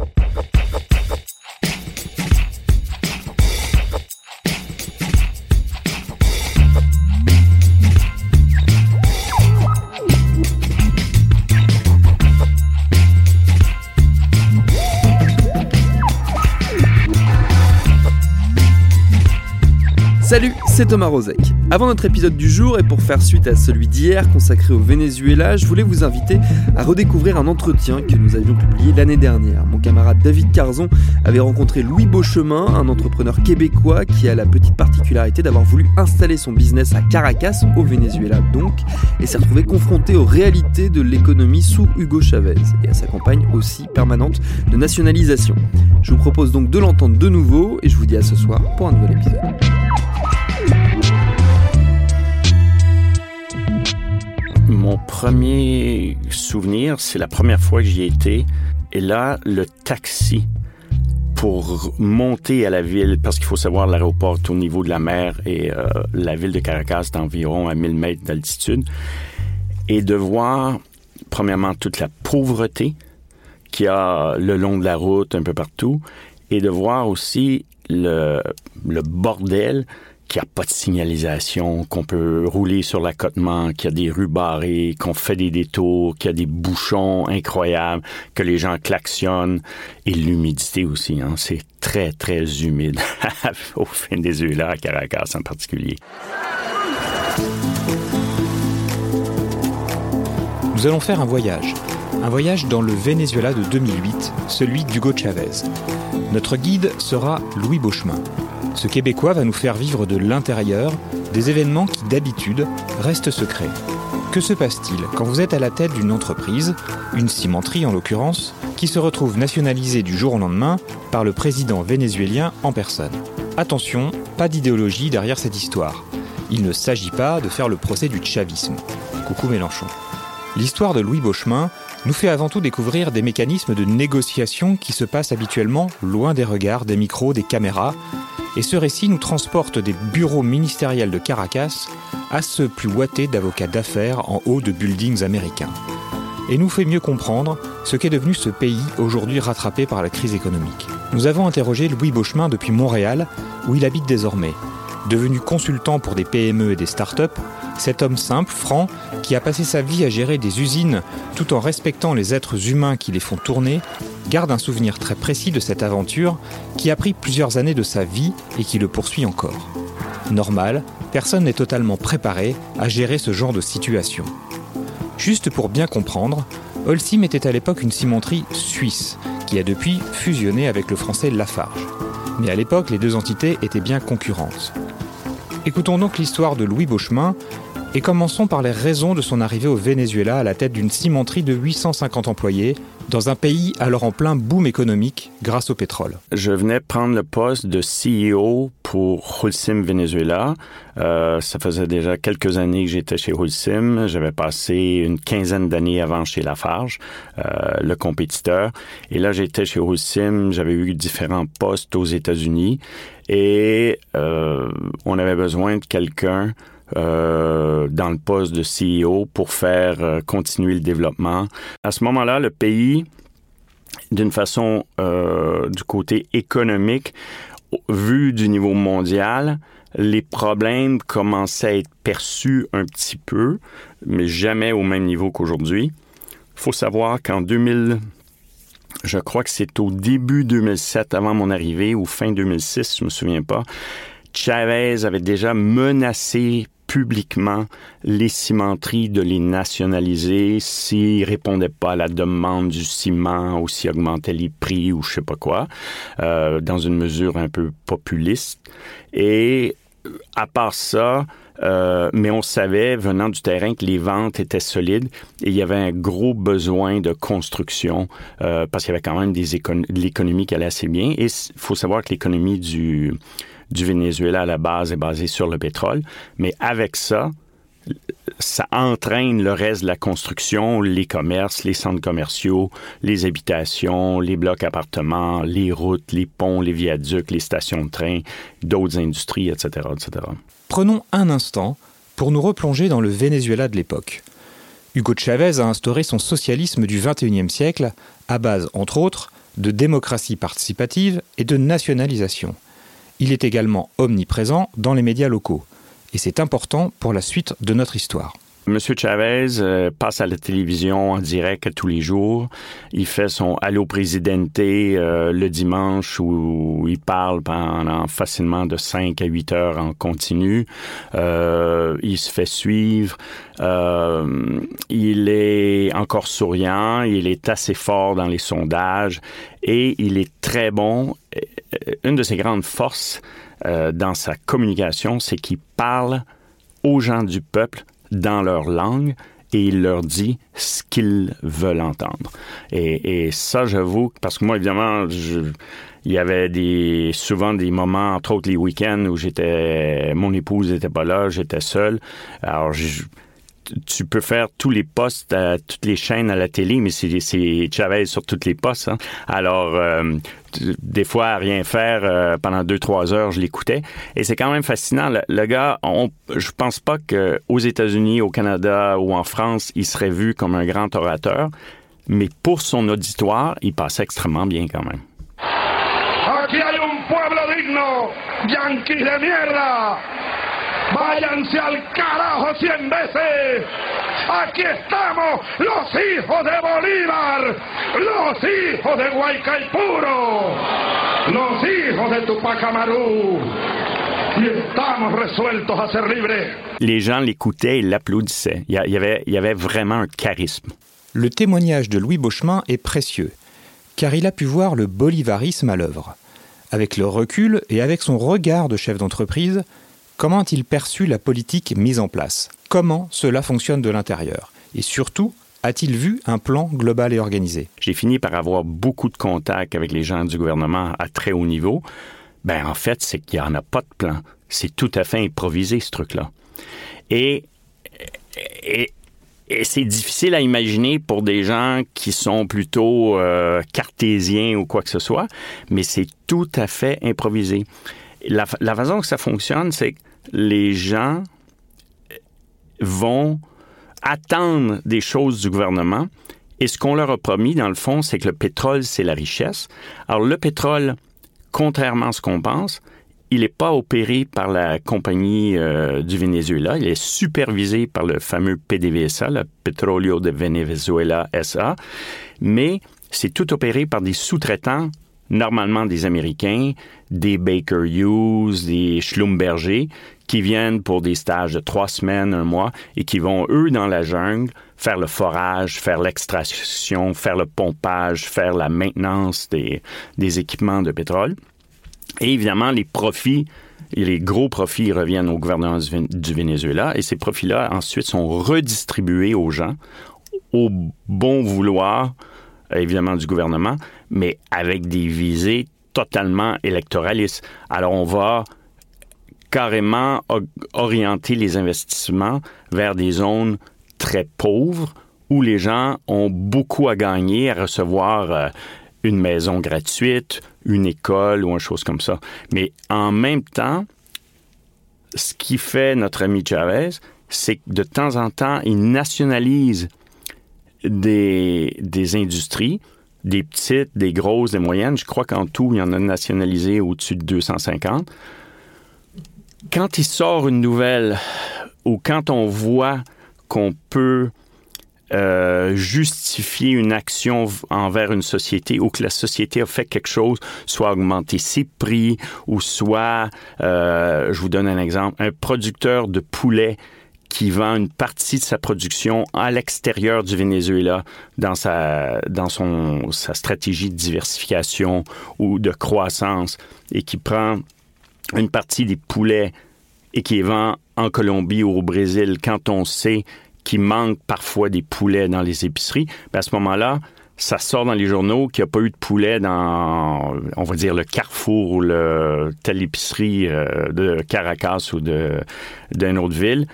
Thank you. Salut, c'est Thomas Rozek. Avant notre épisode du jour et pour faire suite à celui d'hier consacré au Venezuela, je voulais vous inviter à redécouvrir un entretien que nous avions publié l'année dernière. Mon camarade David Carzon avait rencontré Louis Beauchemin, un entrepreneur québécois qui a la petite particularité d'avoir voulu installer son business à Caracas, au Venezuela donc, et s'est retrouvé confronté aux réalités de l'économie sous Hugo Chavez et à sa campagne aussi permanente de nationalisation. Je vous propose donc de l'entendre de nouveau et je vous dis à ce soir pour un nouvel épisode. Mon premier souvenir, c'est la première fois que j'y étais. Et là, le taxi pour monter à la ville, parce qu'il faut savoir, l'aéroport au niveau de la mer et euh, la ville de Caracas est environ à 1000 mètres d'altitude. Et de voir, premièrement, toute la pauvreté qu'il y a le long de la route, un peu partout, et de voir aussi le bordel qu'il n'y a pas de signalisation, qu'on peut rouler sur l'accotement, qu'il y a des rues barrées, qu'on fait des détours, qu'il y a des bouchons incroyables, que les gens klaxonnent et l'humidité aussi. Hein. C'est très, très humide au Venezuela, à Caracas en particulier. Nous allons faire un voyage. Un voyage dans le Venezuela de 2008, celui d'Hugo Chavez. Notre guide sera Louis Beauchemin. Ce Québécois va nous faire vivre de l'intérieur des événements qui d'habitude restent secrets. Que se passe-t-il quand vous êtes à la tête d'une entreprise, une cimenterie en l'occurrence, qui se retrouve nationalisée du jour au lendemain par le président vénézuélien en personne? Attention, pas d'idéologie derrière cette histoire. Il ne s'agit pas de faire le procès du chavisme. Coucou Mélenchon. L'histoire de Louis Beauchemin nous fait avant tout découvrir des mécanismes de négociation qui se passent habituellement loin des regards, des micros, des caméras, et ce récit nous transporte des bureaux ministériels de Caracas à ceux plus ouatés d'avocats d'affaires en haut de buildings américains. Et nous fait mieux comprendre ce qu'est devenu ce pays aujourd'hui rattrapé par la crise économique. Nous avons interrogé Louis Beauchemin depuis Montréal, où il habite désormais. Devenu consultant pour des PME et des start-up, cet homme simple, franc, qui a passé sa vie à gérer des usines tout en respectant les êtres humains qui les font tourner, garde un souvenir très précis de cette aventure qui a pris plusieurs années de sa vie et qui le poursuit encore. Normal, personne n'est totalement préparé à gérer ce genre de situation. Juste pour bien comprendre, Holcim était à l'époque une cimenterie suisse qui a depuis fusionné avec le français Lafarge. Mais à l'époque, les deux entités étaient bien concurrentes. Écoutons donc l'histoire de Louis Beauchemin et commençons par les raisons de son arrivée au Venezuela à la tête d'une cimenterie de 850 employés dans un pays alors en plein boom économique grâce au pétrole. Je venais prendre le poste de CEO pour Holcim Venezuela. Euh, ça faisait déjà quelques années que j'étais chez Holcim. J'avais passé une quinzaine d'années avant chez Lafarge, euh, le compétiteur. Et là, j'étais chez Holcim. J'avais eu différents postes aux États-Unis. Et euh, on avait besoin de quelqu'un euh, dans le poste de CEO pour faire euh, continuer le développement. À ce moment-là, le pays, d'une façon euh, du côté économique, vu du niveau mondial, les problèmes commençaient à être perçus un petit peu, mais jamais au même niveau qu'aujourd'hui. Il faut savoir qu'en 2000, je crois que c'est au début 2007, avant mon arrivée, ou fin 2006, je me souviens pas, Chavez avait déjà menacé publiquement les cimenteries de les nationaliser s'ils répondaient pas à la demande du ciment ou s'ils augmentaient les prix ou je sais pas quoi, euh, dans une mesure un peu populiste. Et à part ça, euh, mais on savait, venant du terrain, que les ventes étaient solides et il y avait un gros besoin de construction euh, parce qu'il y avait quand même des de l'économie qui allait assez bien. Et il faut savoir que l'économie du, du Venezuela à la base est basée sur le pétrole. Mais avec ça, ça entraîne le reste de la construction, les commerces, les centres commerciaux, les habitations, les blocs appartements, les routes, les ponts, les viaducs, les stations de train, d'autres industries, etc., etc. Prenons un instant pour nous replonger dans le Venezuela de l'époque. Hugo Chavez a instauré son socialisme du XXIe siècle à base, entre autres, de démocratie participative et de nationalisation. Il est également omniprésent dans les médias locaux et c'est important pour la suite de notre histoire. Monsieur Chavez euh, passe à la télévision en direct tous les jours. Il fait son Allo Presidente euh, le dimanche où il parle pendant facilement de 5 à 8 heures en continu. Euh, il se fait suivre. il est encore souriant. Il est assez fort dans les sondages et il est très bon. Une de ses grandes forces, euh, dans sa communication, c'est qu'il parle aux gens du peuple dans leur langue et il leur dit ce qu'ils veulent entendre. Et, et ça, j'avoue, parce que moi, évidemment, je, il y avait des, souvent des moments, entre autres les week-ends, où j'étais, mon épouse n'était pas là, j'étais seul. Alors, je, tu peux faire tous les postes à toutes les chaînes à la télé, mais c'est Chavez sur toutes les postes. Hein. Alors, euh, des fois, à rien faire, euh, pendant deux, trois heures, je l'écoutais. Et c'est quand même fascinant. Le, gars, on, je pense pas qu'aux États-Unis, au Canada ou en France, il serait vu comme un grand orateur, mais pour son auditoire, il passait extrêmement bien quand même. Váyanse al carajo cien veces. Aquí estamos, los hijos de Bolívar, los hijos de Guaycaipuro, los hijos de Tupac Amaru. Y estamos resueltos a ser libres. Les gens l'écoutaient et l'applaudissaient. Il y, avait, il y avait vraiment un charisme. Le témoignage de Louis Beauchemin est précieux, car il a pu voir le bolivarisme à l'œuvre. Avec le recul et avec son regard de chef d'entreprise, Comment a-t-il perçu la politique mise en place? Comment cela fonctionne de l'intérieur? Et surtout, a-t-il vu un plan global et organisé? J'ai fini par avoir beaucoup de contacts avec les gens du gouvernement à très haut niveau. Ben en fait, c'est qu'il n'y en a pas de plan. C'est tout à fait improvisé ce truc-là. Et, c'est difficile à imaginer pour des gens qui sont plutôt euh, cartésiens ou quoi que ce soit, mais c'est tout à fait improvisé. La, la façon que ça fonctionne, c'est que les gens vont attendre des choses du gouvernement. Et ce qu'on leur a promis, dans le fond, c'est que le pétrole, c'est la richesse. Alors, le pétrole, contrairement à ce qu'on pense, il n'est pas opéré par la compagnie euh, du Venezuela. Il est supervisé par le fameux PDVSA, le Petróleo de Venezuela SA. Mais c'est tout opéré par des sous-traitants normalement des Américains, des Baker Hughes, des Schlumberger, qui viennent pour des stages de trois semaines, un mois, et qui vont, eux, dans la jungle, faire le forage, faire l'extraction, faire le pompage, faire la maintenance des, équipements de pétrole. Et évidemment, les profits les gros profits reviennent au gouvernement du Venezuela et ces profits-là ensuite sont redistribués aux gens au bon vouloir évidemment du gouvernement, mais avec des visées totalement électoralistes. Alors on va carrément orienter les investissements vers des zones très pauvres où les gens ont beaucoup à gagner à recevoir euh, une maison gratuite, une école ou une chose comme ça. Mais en même temps, ce qui fait notre ami Chavez, c'est que de temps en temps, il nationalise des, des industries, des petites, des grosses, des moyennes. Je crois qu'en tout, il y en a nationalisé au-dessus de 250. Quand il sort une nouvelle ou quand on voit qu'on peut euh, justifier une action envers une société ou que la société a fait quelque chose, soit augmenter ses prix ou soit, euh, je vous donne un exemple, un producteur de poulet qui vend une partie de sa production à l'extérieur du Venezuela dans sa dans son sa stratégie de diversification ou de croissance et qui prend une partie des poulets et qui vend en Colombie ou au Brésil quand on sait qu'il manque parfois des poulets dans les épiceries, ben à ce moment-là, ça sort dans les journaux qu'il n'y a pas eu de poulet dans, on va dire, le Carrefour ou le telle épicerie euh, de Caracas ou d'une autre ville.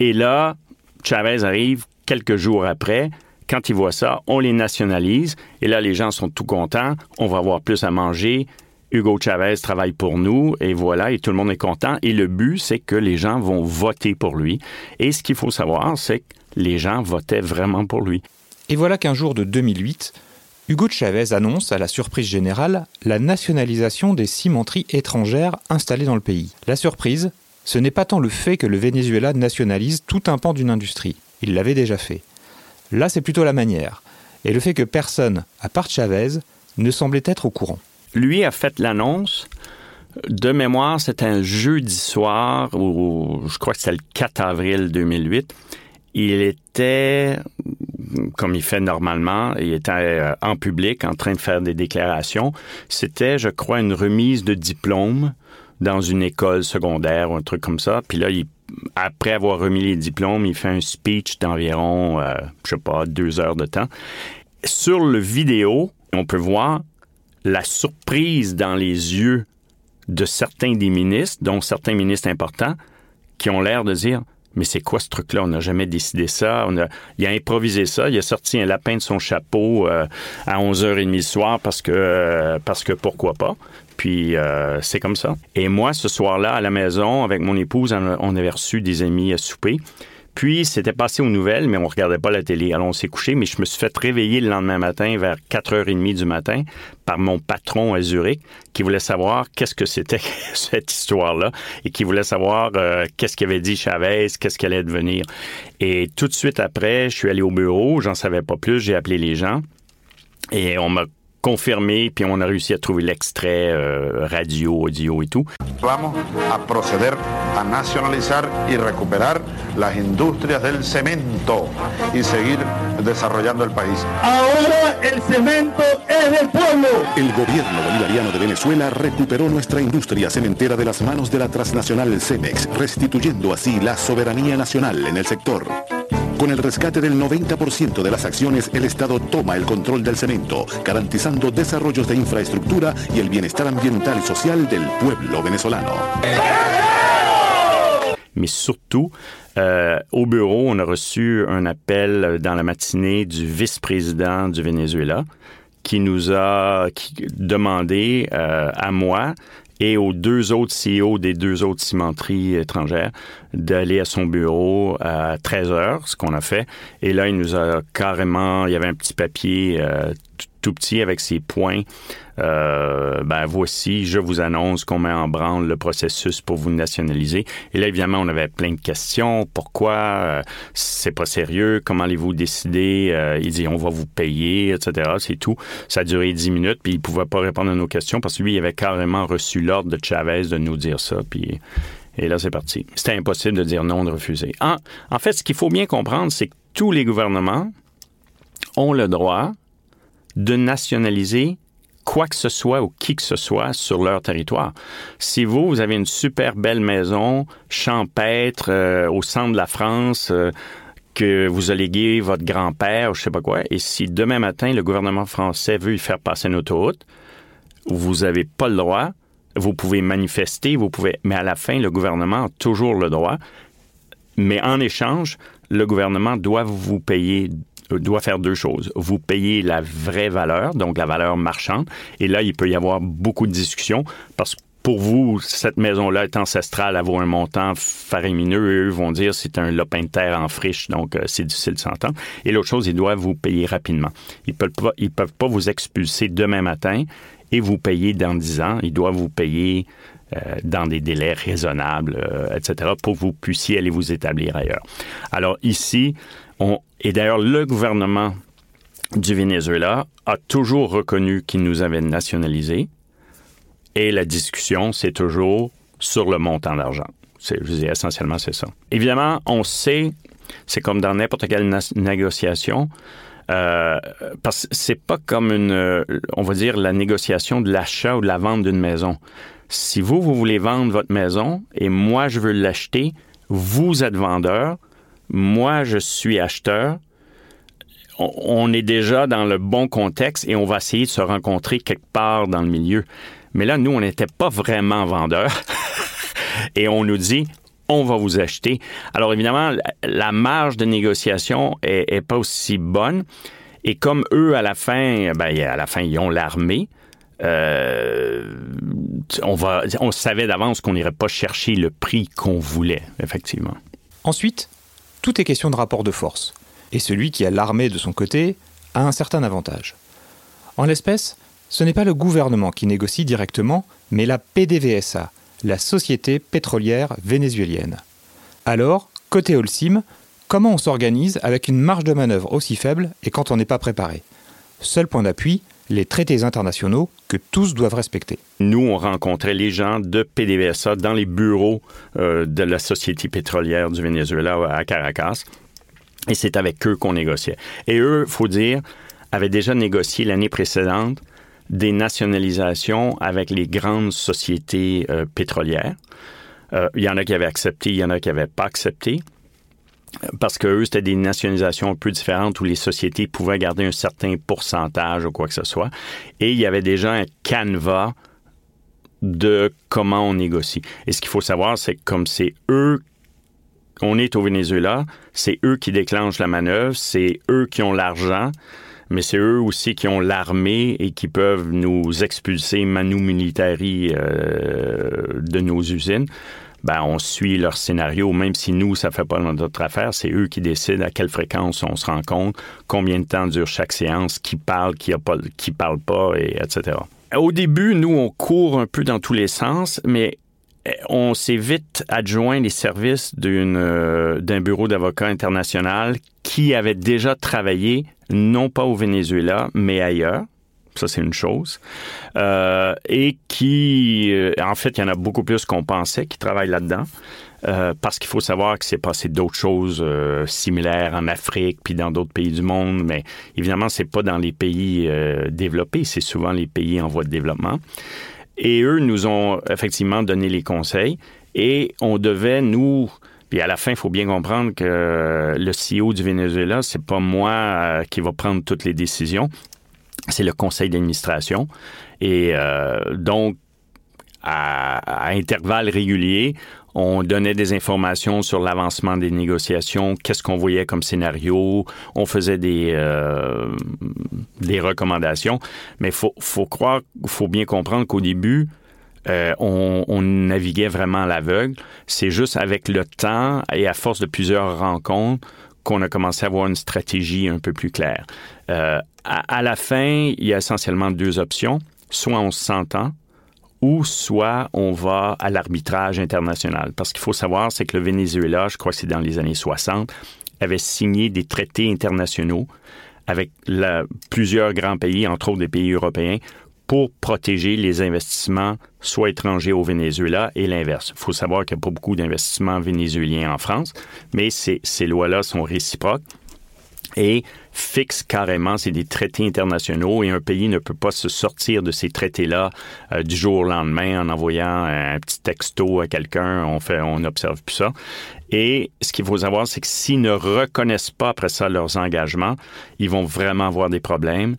Et là, Chavez arrive quelques jours après. Quand il voit ça, on les nationalise. Et là, les gens sont tout contents. On va avoir plus à manger. Hugo Chavez travaille pour nous et voilà, et tout le monde est content. Et le but, c'est que les gens vont voter pour lui. Et ce qu'il faut savoir, c'est que les gens votaient vraiment pour lui. Et voilà qu'un jour de 2008, Hugo Chavez annonce, à la surprise générale, la nationalisation des cimenteries étrangères installées dans le pays. La surprise, ce n'est pas tant le fait que le Venezuela nationalise tout un pan d'une industrie. Il l'avait déjà fait. Là, c'est plutôt la manière. Et le fait que personne, à part Chavez, ne semblait être au courant. Lui a fait l'annonce. De mémoire, c'était un jeudi soir, ou je crois que c'était le 4 avril 2008. Il était, comme il fait normalement, il était euh, en public en train de faire des déclarations. C'était, je crois, une remise de diplôme dans une école secondaire ou un truc comme ça. Puis là, après avoir remis les diplômes, il fait un speech d'environ, euh, je sais pas, deux heures de temps. Sur le vidéo, on peut voir la surprise dans les yeux de certains des ministres, dont certains ministres importants, qui ont l'air de dire mais c'est quoi ce truc-là? On n'a jamais décidé ça. Il a improvisé ça. Il a sorti un lapin de son chapeau euh, à 11h30 le soir parce que, euh, parce que pourquoi pas. Puis euh, c'est comme ça. Et moi, ce soir-là, à la maison, avec mon épouse, on avait reçu des amis à souper. Puis, c'était passé aux nouvelles, mais on regardait pas la télé. Alors, on s'est couché, mais je me suis fait réveiller le lendemain matin vers 4h30 du matin par mon patron à Zurich qui voulait savoir qu'est-ce que c'était cette histoire-là et qui voulait savoir euh, qu'est-ce qu'avait dit Chavez, qu'est-ce qu'elle allait devenir. Et tout de suite après, je suis allé au bureau, j'en savais pas plus, j'ai appelé les gens et on m'a confirmé, puis on a réussi à trouver l'extrait euh, radio, audio et tout. Vamos a proceder a nacionalizar y recuperar las industrias del cemento y seguir desarrollando el país. Ahora el cemento es del pueblo. El gobierno bolivariano de Venezuela recuperó nuestra industria cementera de las manos de la transnacional Cemex, restituyendo así la soberanía nacional en el sector. Con el rescate del 90% de las acciones, el Estado toma el control del cemento, garantizando desarrollos de infraestructura y el bienestar ambiental y social del pueblo venezolano. Mais surtout, euh, au bureau, on a reçu un appel dans la matinée du vice-président du Venezuela qui nous a demandé euh, à moi et aux deux autres CEO des deux autres cimenteries étrangères d'aller à son bureau à 13 heures, ce qu'on a fait. Et là, il nous a carrément, il y avait un petit papier euh, tout petit avec ses points. Euh, ben voici, je vous annonce qu'on met en branle le processus pour vous nationaliser. Et là, évidemment, on avait plein de questions. Pourquoi? Euh, c'est pas sérieux? Comment allez-vous décider? Euh, Il dit on va vous payer, etc. C'est tout. Ça a duré dix minutes, puis il pouvait pas répondre à nos questions parce que lui, il avait carrément reçu l'ordre de Chavez de nous dire ça. Puis et là, c'est parti. C'était impossible de dire non, de refuser. En, en fait, ce qu'il faut bien comprendre, c'est que tous les gouvernements ont le droit de nationaliser quoi que ce soit ou qui que ce soit sur leur territoire. Si vous, vous avez une super belle maison champêtre euh, au centre de la France, euh, que vous a légué votre grand-père ou je sais pas quoi, et si demain matin le gouvernement français veut y faire passer une autoroute, vous n'avez pas le droit. Vous pouvez manifester, vous pouvez, mais à la fin, le gouvernement a toujours le droit. Mais en échange, le gouvernement doit vous payer doit faire deux choses. Vous payez la vraie valeur, donc la valeur marchande, et là, il peut y avoir beaucoup de discussions parce que pour vous, cette maison-là est ancestrale, elle un montant faramineux, et eux vont dire c'est un lopin de terre en friche, donc euh, c'est difficile de s'entendre. Et l'autre chose, ils doivent vous payer rapidement. Ils peuvent pas, ils peuvent pas vous expulser demain matin et vous payer dans 10 ans. Ils doivent vous payer euh, dans des délais raisonnables, euh, etc., pour que vous puissiez aller vous établir ailleurs. Alors ici, on, et d'ailleurs, le gouvernement du Venezuela a toujours reconnu qu'il nous avait nationalisés. Et la discussion, c'est toujours sur le montant d'argent. Je dis essentiellement, c'est ça. Évidemment, on sait, c'est comme dans n'importe quelle négociation, euh, parce que c'est pas comme une, on va dire, la négociation de l'achat ou de la vente d'une maison. si vous, vous voulez vendre votre maison et moi, je veux l'acheter, vous êtes vendeur, moi, je suis acheteur, on est déjà dans le bon contexte et on va essayer de se rencontrer quelque part dans le milieu. Mais là, nous, on n'était pas vraiment vendeurs. et on nous dit, on va vous acheter. Alors évidemment, la marge de négociation est, pas aussi bonne. Et comme eux, à la fin, ben, à la fin, ils ont l'armée. Euh, on savait d'avance qu'on n'irait pas chercher le prix qu'on voulait, effectivement. Ensuite, tout est question de rapport de force. Et celui qui a l'armée de son côté a un certain avantage. En l'espèce, ce n'est pas le gouvernement qui négocie directement, mais la PDVSA, la Société pétrolière vénézuélienne. Alors, côté Holcim, comment on s'organise avec une marge de manœuvre aussi faible et quand on n'est pas préparé? Seul point d'appui, les traités internationaux que tous doivent respecter. Nous, on rencontrait les gens de PDVSA dans les bureaux euh, de la Société pétrolière du Venezuela à Caracas. Et c'est avec eux qu'on négociait. Et eux, faut dire, avaient déjà négocié l'année précédente des nationalisations avec les grandes sociétés euh, pétrolières. Euh, il y en a qui avaient accepté, il y en a qui n'avaient pas accepté. Parce que eux, c'était des nationalisations un peu différentes où les sociétés pouvaient garder un certain pourcentage ou quoi que ce soit. Et il y avait déjà un canevas de comment on négocie. Et ce qu'il faut savoir, c'est que comme c'est eux on est au Venezuela, c'est eux qui déclenchent la manœuvre, c'est eux qui ont l'argent, mais c'est eux aussi qui ont l'armée et qui peuvent nous expulser manu militari euh, de nos usines. Ben, on suit leur scénario, même si nous, ça fait pas notre affaire, c'est eux qui décident à quelle fréquence on se rencontre, combien de temps dure chaque séance, qui parle, qui, qui parle pas, et etc. Au début, nous, on court un peu dans tous les sens, mais on s'est vite adjoint les services euh, d'un bureau d'avocats international qui avait déjà travaillé, non pas au Venezuela, mais ailleurs. Ça, c'est une chose. Euh, et qui, euh, en fait, il y en a beaucoup plus qu'on pensait qui travaillent là-dedans. parce qu'il faut savoir que c'est passé d'autres choses similaires en Afrique puis dans d'autres pays du monde, mais évidemment, c'est pas dans les pays développés, c'est souvent les pays en voie de développement. Et eux nous ont effectivement donné les conseils et on devait, nous, puis à la fin, il faut bien comprendre que le CEO du Venezuela, c'est pas moi euh, qui va prendre toutes les décisions, c'est le conseil d'administration. Et euh, donc, à, intervalles réguliers, on donnait des informations sur l'avancement des négociations, qu'est-ce qu'on voyait comme scénario, on faisait des, euh, recommandations. Mais faut, faut croire, faut bien comprendre qu'au début, euh, on, on, naviguait vraiment à l'aveugle. C'est juste avec le temps et à force de plusieurs rencontres qu'on a commencé à avoir une stratégie un peu plus claire. Euh, à, la fin, il y a essentiellement deux options. Soit on s'entend, ou soit on va à l'arbitrage international. Parce qu'il faut savoir, c'est que le Venezuela, je crois que c'est dans les années 60, avait signé des traités internationaux avec plusieurs grands pays, entre autres des pays européens, pour protéger les investissements, soit étrangers au Venezuela et l'inverse. Il faut savoir qu'il n'y a pas beaucoup d'investissements vénézuéliens en France, mais ces, lois-là sont réciproques et fixe carrément, c'est des traités internationaux et un pays ne peut pas se sortir de ces traités-là euh, du jour au lendemain en envoyant un petit texto à quelqu'un, on fait, on n'observe plus ça. Et ce qu'il faut savoir, c'est que s'ils ne reconnaissent pas après ça leurs engagements, ils vont vraiment avoir des problèmes.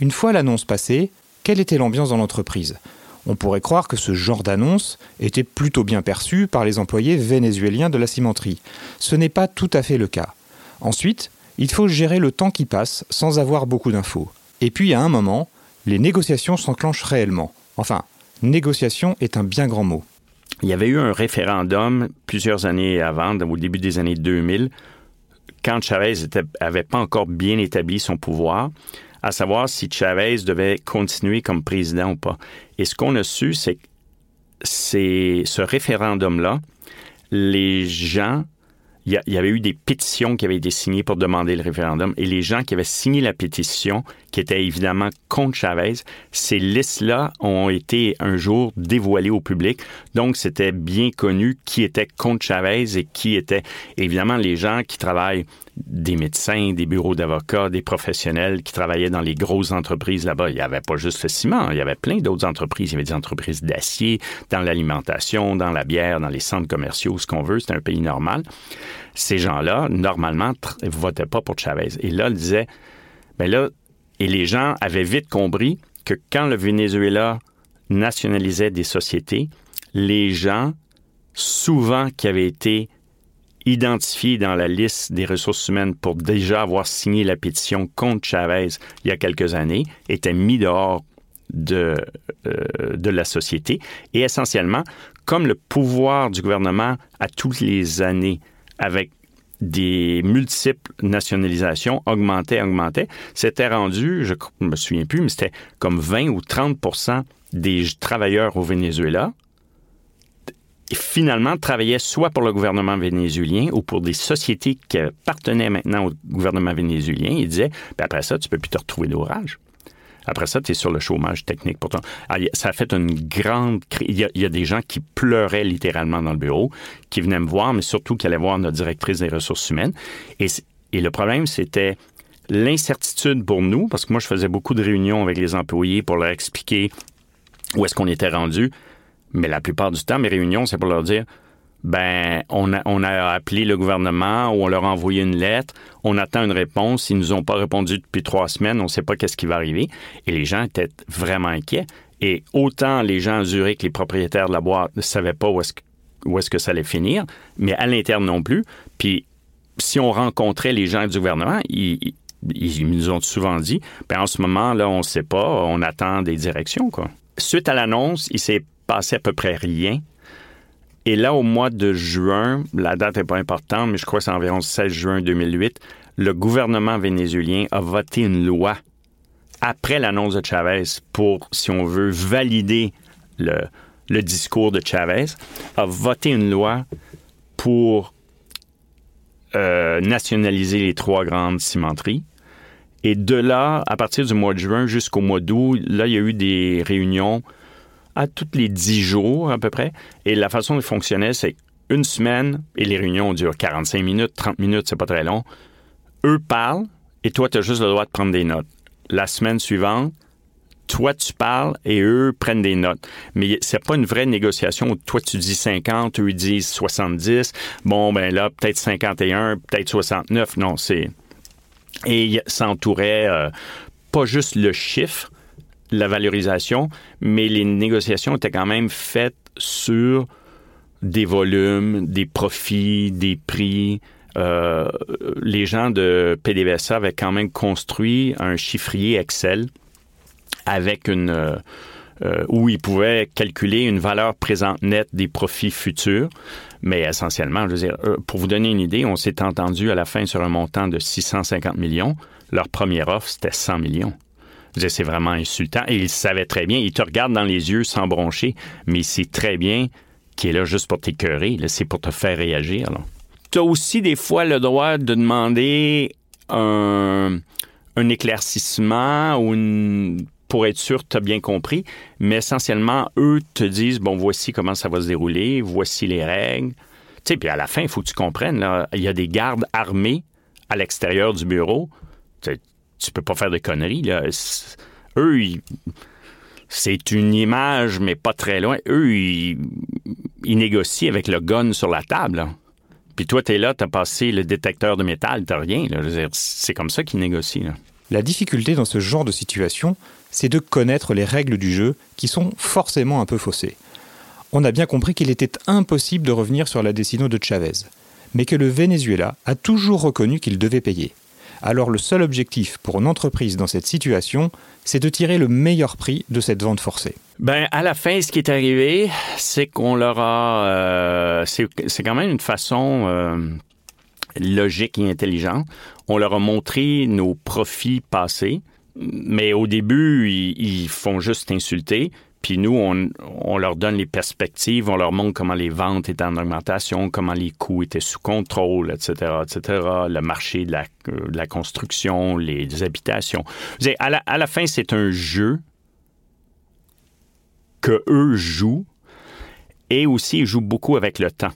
Une fois l'annonce passée, quelle était l'ambiance dans l'entreprise on pourrait croire que ce genre d'annonce était plutôt bien perçu par les employés vénézuéliens de la cimenterie. Ce n'est pas tout à fait le cas. Ensuite, il faut gérer le temps qui passe sans avoir beaucoup d'infos. Et puis à un moment, les négociations s'enclenchent réellement. Enfin, négociation est un bien grand mot. Il y avait eu un référendum plusieurs années avant, au début des années 2000, quand Chavez n'avait pas encore bien établi son pouvoir, à savoir si Chavez devait continuer comme président ou pas. Et ce qu'on a su, c'est que ce référendum-là, les gens il y, avait eu des pétitions qui avaient été signées pour demander le référendum et les gens qui avaient signé la pétition, qui étaient évidemment contre Chavez, ces listes-là ont été un jour dévoilées au public. Donc, c'était bien connu qui était contre Chavez et qui était, évidemment, les gens qui travaillent des médecins, des bureaux d'avocats, des professionnels qui travaillaient dans les grosses entreprises là-bas. Il n'y avait pas juste le ciment, il y avait plein d'autres entreprises. Il y avait des entreprises d'acier, dans l'alimentation, dans la bière, dans les centres commerciaux, ce qu'on veut. C'était un pays normal. Ces gens-là, normalement, ne votaient pas pour Chavez. Et là, ils disaient, ben là, et les gens avaient vite compris que quand le Venezuela nationalisait des sociétés, les gens, souvent qui avaient été identifiés dans la liste des ressources humaines pour déjà avoir signé la pétition contre Chavez il y a quelques années, étaient mis dehors de, euh, de la société. Et essentiellement, comme le pouvoir du gouvernement à toutes les années avec des multiples nationalisations augmentait, augmentait, c'était rendu, je ne me souviens plus, mais c'était comme 20 ou 30% des travailleurs au Venezuela finalement travaillaient soit pour le gouvernement vénézuélien ou pour des sociétés qui appartenaient maintenant au gouvernement vénézuélien. Ils disaient, puis après ça, tu peux plus te retrouver d'orage. Après ça, tu es sur le chômage technique. Pourtant, ah, ça a fait une grande crise. Il, y a des gens qui pleuraient littéralement dans le bureau, qui venaient me voir, mais surtout qui allaient voir notre directrice des ressources humaines. Et le problème, c'était l'incertitude pour nous, parce que moi, je faisais beaucoup de réunions avec les employés pour leur expliquer où est-ce qu'on était rendu. Mais la plupart du temps, mes réunions, c'est pour leur dire ben, on a, on a appelé le gouvernement ou on leur a envoyé une lettre, on attend une réponse, ils nous ont pas répondu depuis trois semaines, on ne sait pas qu'est-ce qui va arriver. Et les gens étaient vraiment inquiets. Et autant les gens à Zurich, les propriétaires de la boîte, ne savaient pas où est-ce que, où est-ce que ça allait finir, mais à l'interne non plus. Puis, si on rencontrait les gens du gouvernement, ils, ils nous ont souvent dit, ben en ce moment, là, on ne sait pas, on attend des directions, quoi. Suite à l'annonce, il s'est passé à peu près rien. Et là, au mois de juin, la date n'est pas importante, mais je crois que c'est environ 16 juin 2008, le gouvernement vénézuélien a voté une loi après l'annonce de Chavez pour, si on veut, valider le, le discours de Chavez, a voté une loi pour euh, nationaliser les trois grandes cimenteries. Et de là, à partir du mois de juin jusqu'au mois d'août, là, il y a eu des réunions à tous les dix jours à peu près. Et la façon de fonctionner, c'est une semaine, et les réunions durent 45 minutes, 30 minutes, c'est pas très long. Eux parlent, et toi, tu as juste le droit de prendre des notes. La semaine suivante, toi, tu parles et eux prennent des notes. Mais c'est pas une vraie négociation où toi, tu dis 50, eux, ils disent 70. Bon, ben là, peut-être 51, peut-être 69. Non, c'est... Et ça entourait euh, pas juste le chiffre, la valorisation, mais les négociations étaient quand même faites sur des volumes, des profits, des prix. Euh, les gens de PDVSA avaient quand même construit un chiffrier Excel avec une euh, euh, où ils pouvaient calculer une valeur présente nette des profits futurs. Mais essentiellement, pour vous donner une idée, on s'est entendu à la fin sur un montant de 650 millions. Leur première offre, c'était 100 millions c'est vraiment insultant. Et il savait très bien. Il te regarde dans les yeux sans broncher, mais sait très bien qu'il est là juste pour t'écœurer. C'est pour te faire réagir. Tu as aussi des fois le droit de demander un, éclaircissement ou pour être sûr que tu as bien compris. Mais essentiellement, eux te disent, bon, voici comment ça va se dérouler, voici les règles. Tu sais, puis à la fin, il faut que tu comprennes, il y a des gardes armés à l'extérieur du bureau peux pas faire de conneries. Là. Eux, c'est une image, mais pas très loin. Eux, ils, négocient avec le gun sur la table. Puis toi, tu es là, tu as passé le détecteur de métal, tu rien. C'est comme ça qu'ils négocient. La difficulté dans ce genre de situation, c'est de connaître les règles du jeu qui sont forcément un peu faussées. On a bien compris qu'il était impossible de revenir sur la décision de Chavez, mais que le Venezuela a toujours reconnu qu'il devait payer alors le seul objectif pour une entreprise dans cette situation, c'est de tirer le meilleur prix de cette vente forcée. Ben à la fin, ce qui est arrivé, c'est qu'on leur a, euh, c'est quand même une façon euh, logique et intelligente. On leur a montré nos profits passés, mais au début, ils font juste insulter. Puis nous, on, leur donne les perspectives, on leur montre comment les ventes étaient en augmentation, comment les coûts étaient sous contrôle, etc., etc., le marché de la, construction, les, habitations. à, la, à la fin, c'est un jeu que eux jouent et aussi ils jouent beaucoup avec le temps.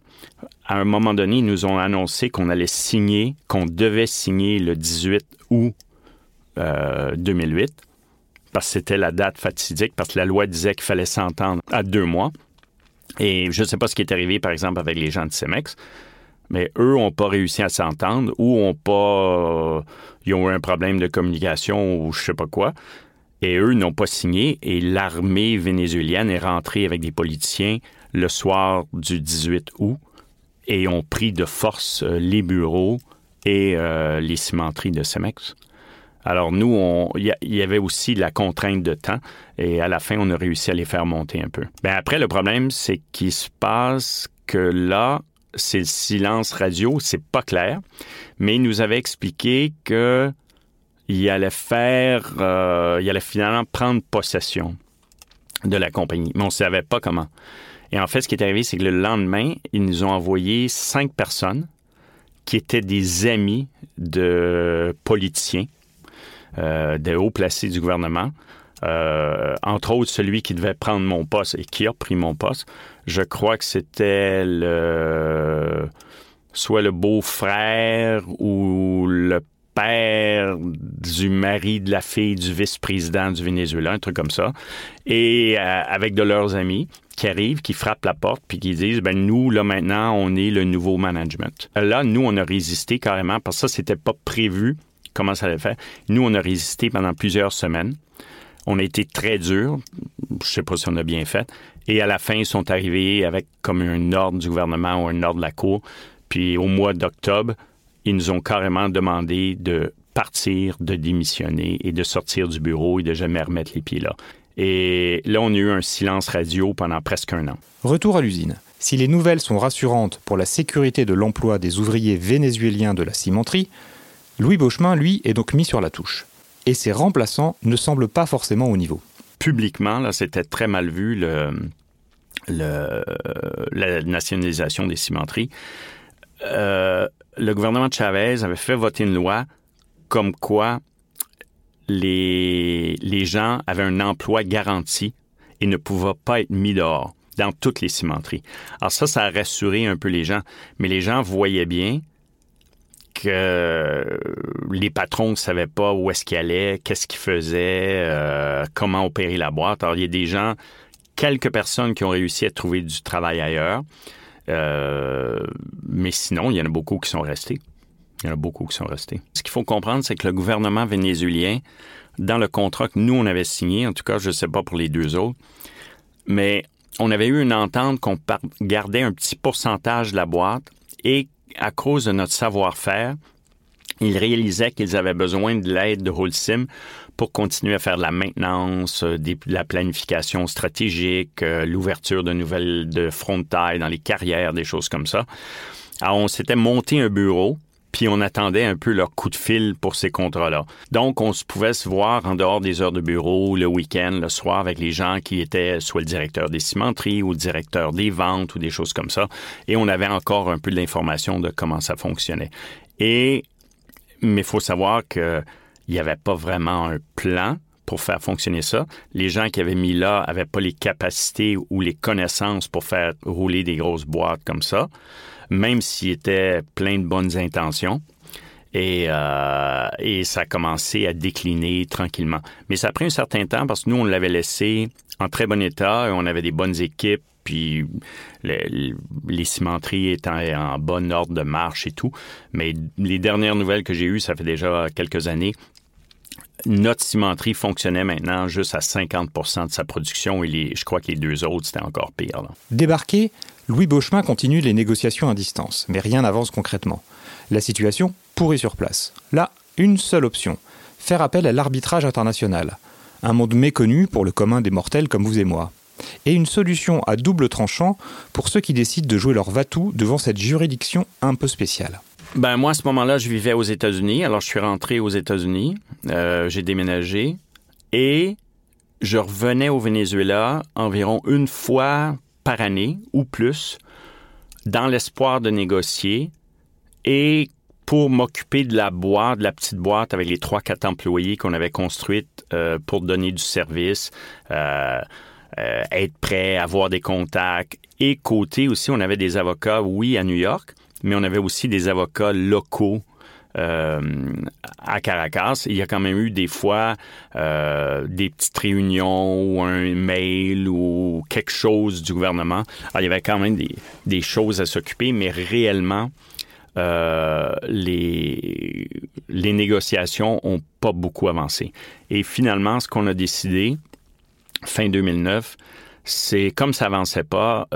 à un moment donné, ils nous ont annoncé qu'on allait signer, qu'on devait signer le 18 août 2008, euh, parce que c'était la date fatidique, parce que la loi disait qu'il fallait s'entendre à deux mois. Et je ne sais pas ce qui est arrivé, par exemple, avec les gens de CEMEX, mais eux n'ont pas réussi à s'entendre ou ont pas. Euh, ils ont eu un problème de communication ou je sais pas quoi. Et eux n'ont pas signé et l'armée vénézuélienne est rentrée avec des politiciens le soir du 18 août et ont pris de force euh, les bureaux et euh, les cimenteries de Cemex. Alors nous, il y, avait aussi la contrainte de temps et à la fin, on a réussi à les faire monter un peu. Ben après, le problème, c'est qu'il se passe que là, c'est le silence radio, c'est pas clair, mais il nous avait expliqué que il allait faire, euh, il allait finalement prendre possession de la compagnie, mais on ne savait pas comment. Et en fait, ce qui est arrivé, c'est que le lendemain, ils nous ont envoyé cinq personnes qui étaient des amis de politiciens, de hauts placés du gouvernement, euh, entre autres celui qui devait prendre mon poste et qui a pris mon poste. Je crois que c'était le soit le beau-frère ou le père du mari de la fille du vice-président du Venezuela, un truc comme ça, et euh, avec de leurs amis qui arrivent, qui frappent la porte, puis qui disent, ben nous, là maintenant, on est le nouveau management. Là, nous, on a résisté carrément, parce que ça, c'était pas prévu comment ça allait faire. Nous, on a résisté pendant plusieurs semaines. On a été très dur. Je sais pas si on a bien fait. Et à la fin, ils sont arrivés avec comme un ordre du gouvernement ou un ordre de la Cour. Puis au mois d'octobre, ils nous ont carrément demandé de partir, de démissionner et de sortir du bureau et de jamais remettre les pieds là. Et là, on a eu un silence radio pendant presque un an. Retour à l'usine. Si les nouvelles sont rassurantes pour la sécurité de l'emploi des ouvriers vénézuéliens de la cimenterie, Louis Beauchemin, lui, est donc mis sur la touche. Et ses remplaçants ne semblent pas forcément au niveau. Publiquement, là, c'était très mal vu le, la nationalisation des cimenteries. Euh, le gouvernement de Chavez avait fait voter une loi comme quoi les, les gens avaient un emploi garanti et ne pouvaient pas être mis dehors dans toutes les cimenteries. Alors ça, ça a rassuré un peu les gens, mais les gens voyaient bien que les patrons ne savaient pas où est-ce qu'ils allaient, qu'est-ce qu'ils faisaient, euh, comment opérer la boîte. Alors il y a des gens, quelques personnes qui ont réussi à trouver du travail ailleurs. Euh, mais sinon, il y en a beaucoup qui sont restés. Il y en a beaucoup qui sont restés. Ce qu'il faut comprendre, c'est que le gouvernement vénézuélien, dans le contrat que nous, on avait signé, en tout cas, je ne sais pas pour les deux autres, mais on avait eu une entente qu'on gardait un petit pourcentage de la boîte et à cause de notre savoir-faire, ils réalisaient qu'ils avaient besoin de l'aide de Holcim pour continuer à faire de la maintenance, euh, de la planification stratégique, euh, l'ouverture de nouvelles de front de taille dans les carrières, des choses comme ça. Alors, on s'était monté un bureau puis on attendait un peu leur coup de fil pour ces contrats-là. Donc, on se pouvait se voir en dehors des heures de bureau, le week-end, le soir, avec les gens qui étaient soit le directeur des cimenteries ou le directeur des ventes ou des choses comme ça. Et on avait encore un peu de l'information de comment ça fonctionnait. Et, mais il faut savoir que il n'y avait pas vraiment un plan pour faire fonctionner ça. Les gens qui avaient mis là n'avaient pas les capacités ou les connaissances pour faire rouler des grosses boîtes comme ça, même s'ils étaient plein de bonnes intentions. Et, euh, et, ça a commencé à décliner tranquillement. Mais ça a pris un certain temps parce que nous, on l'avait laissé en très bon état on avait des bonnes équipes, puis les, les cimenteries étaient en bon ordre de marche et tout. Mais les dernières nouvelles que j'ai eues, ça fait déjà quelques années, notre cimenterie fonctionnait maintenant juste à 50% de sa production et je crois que les deux autres, c'était encore pire. Débarqué, Louis Beauchemin continue les négociations à distance, mais rien n'avance concrètement. La situation pourrit sur place. Là, une seule option faire appel à l'arbitrage international. Un monde méconnu pour le commun des mortels comme vous et moi. Et une solution à double tranchant pour ceux qui décident de jouer leur vatou devant cette juridiction un peu spéciale. Ben moi, à ce moment-là, je vivais aux États-Unis. Alors, je suis rentré aux États-Unis. Euh, j'ai déménagé. Et je revenais au Venezuela environ une fois par année ou plus dans l'espoir de négocier et pour m'occuper de la boîte, de la petite boîte avec les trois, quatre employés qu'on avait construite euh, pour donner du service. Euh, euh, être prêt, avoir des contacts. Et côté aussi, on avait des avocats, oui, à New York, mais on avait aussi des avocats locaux euh, à Caracas. Il y a quand même eu des fois euh, des petites réunions ou un mail ou quelque chose du gouvernement. Alors, il y avait quand même des, choses à s'occuper, mais réellement, euh, les, les négociations ont pas beaucoup avancé. Et finalement, ce qu'on a décidé, fin 2009, c'est comme ça avançait pas,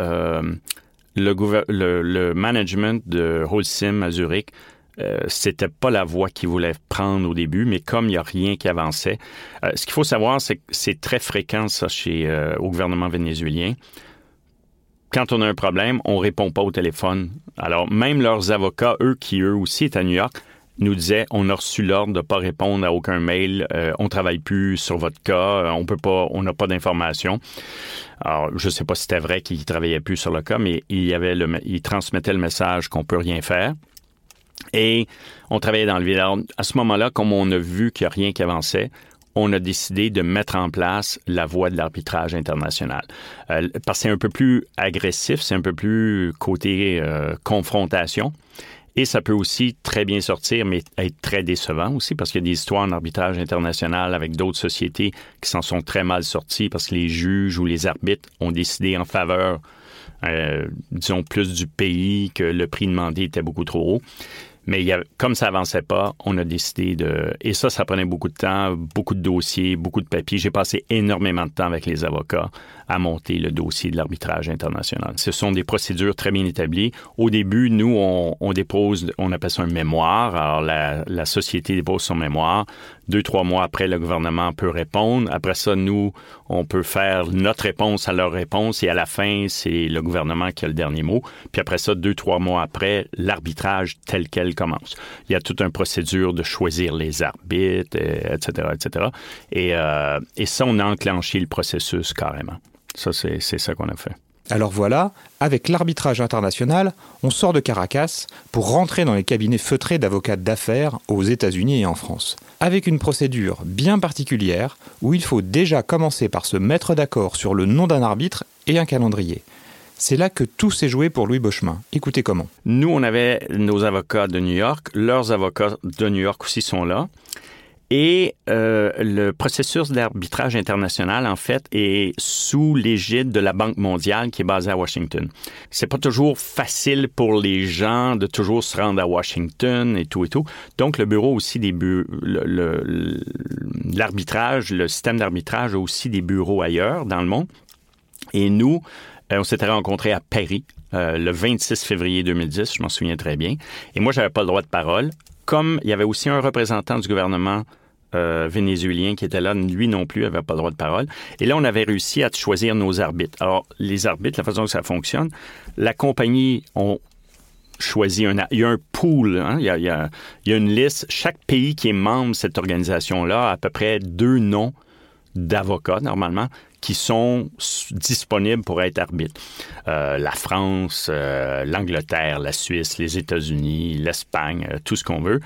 le, le, le, management de Holcim à Zurich, euh, c'était pas la voie qu'ils voulaient prendre au début, mais comme il n'y a rien qui avançait, euh, ce qu'il faut savoir, c'est que c'est très fréquent ça chez euh, au gouvernement vénézuélien quand on a un problème, on répond pas au téléphone. Alors, même leurs avocats, eux qui eux aussi étaient à New York, nous disaient on a reçu l'ordre de pas répondre à aucun mail, euh, on travaille plus sur votre cas, euh, on peut pas, on n'a pas d'informations. Alors, je sais pas si c'était vrai qu'ils travaillaient plus sur le cas, mais il avait le, message qu'on peut rien faire. Et on travaillait dans le vide. Alors, à ce moment-là, comme on a vu qu'il n'y a rien qui avançait, on a décidé de mettre en place la voie de l'arbitrage international. Euh, parce que c'est un peu plus agressif, c'est un peu plus côté euh, confrontation. Et ça peut aussi très bien sortir, mais être très décevant aussi, parce qu'il y a des histoires en arbitrage international avec d'autres sociétés qui s'en sont très mal sorties parce que les juges ou les arbitres ont décidé en faveur, euh, disons, plus du pays que le prix demandé était beaucoup trop haut. Mais comme ça avançait pas, on a décidé de... Et ça, ça prenait beaucoup de temps, beaucoup de dossiers, beaucoup de papiers. J'ai passé énormément de temps avec les avocats à monter le dossier de l'arbitrage international. Ce sont des procédures très bien établies. Au début, nous, on, dépose, on appelle ça un mémoire. Alors, la société dépose son mémoire. Deux, trois mois après, le gouvernement peut répondre. Après ça, nous, on peut faire notre réponse à leur réponse et à la fin, c'est le gouvernement qui a le dernier mot. Puis après ça, deux, trois mois après, l'arbitrage tel quel commence. Il y a toute une procédure de choisir les arbitres, etc., etc. Et, euh, et ça, on a enclenché le processus carrément. Ça, c'est ça qu'on a fait. Alors voilà, avec l'arbitrage international, on sort de Caracas pour rentrer dans les cabinets feutrés d'avocats d'affaires aux États-Unis et en France, avec une procédure bien particulière où il faut déjà commencer par se mettre d'accord sur le nom d'un arbitre et un calendrier. C'est là que tout s'est joué pour Louis Bochemin. Écoutez comment. Nous, on avait nos avocats de New York, leurs avocats de New York aussi sont là. Et euh, le processus d'arbitrage international, en fait, est sous l'égide de la Banque mondiale qui est basée à Washington. C'est pas toujours facile pour les gens de toujours se rendre à Washington et tout et tout. Donc, le bureau aussi des bureaux, l'arbitrage, le, le système d'arbitrage a aussi des bureaux ailleurs dans le monde. Et nous, euh, on s'était rencontrés à Paris euh, le 26 février 2010, je m'en souviens très bien. Et moi, j'avais pas le droit de parole comme il y avait aussi un représentant du gouvernement euh, vénézuélien qui était là, lui non plus avait pas le droit de parole. Et là, on avait réussi à choisir nos arbitres. Alors, les arbitres, la façon que ça fonctionne, la compagnie, on choisit un... Il y a un pool, hein, il, y a, il, y a, il y a une liste. Chaque pays qui est membre de cette organisation-là a à peu près deux noms d'avocats, normalement, qui sont disponibles pour être arbitres. Euh, la France, euh, l'Angleterre, la Suisse, les États-Unis, l'Espagne, euh, tout ce qu'on veut.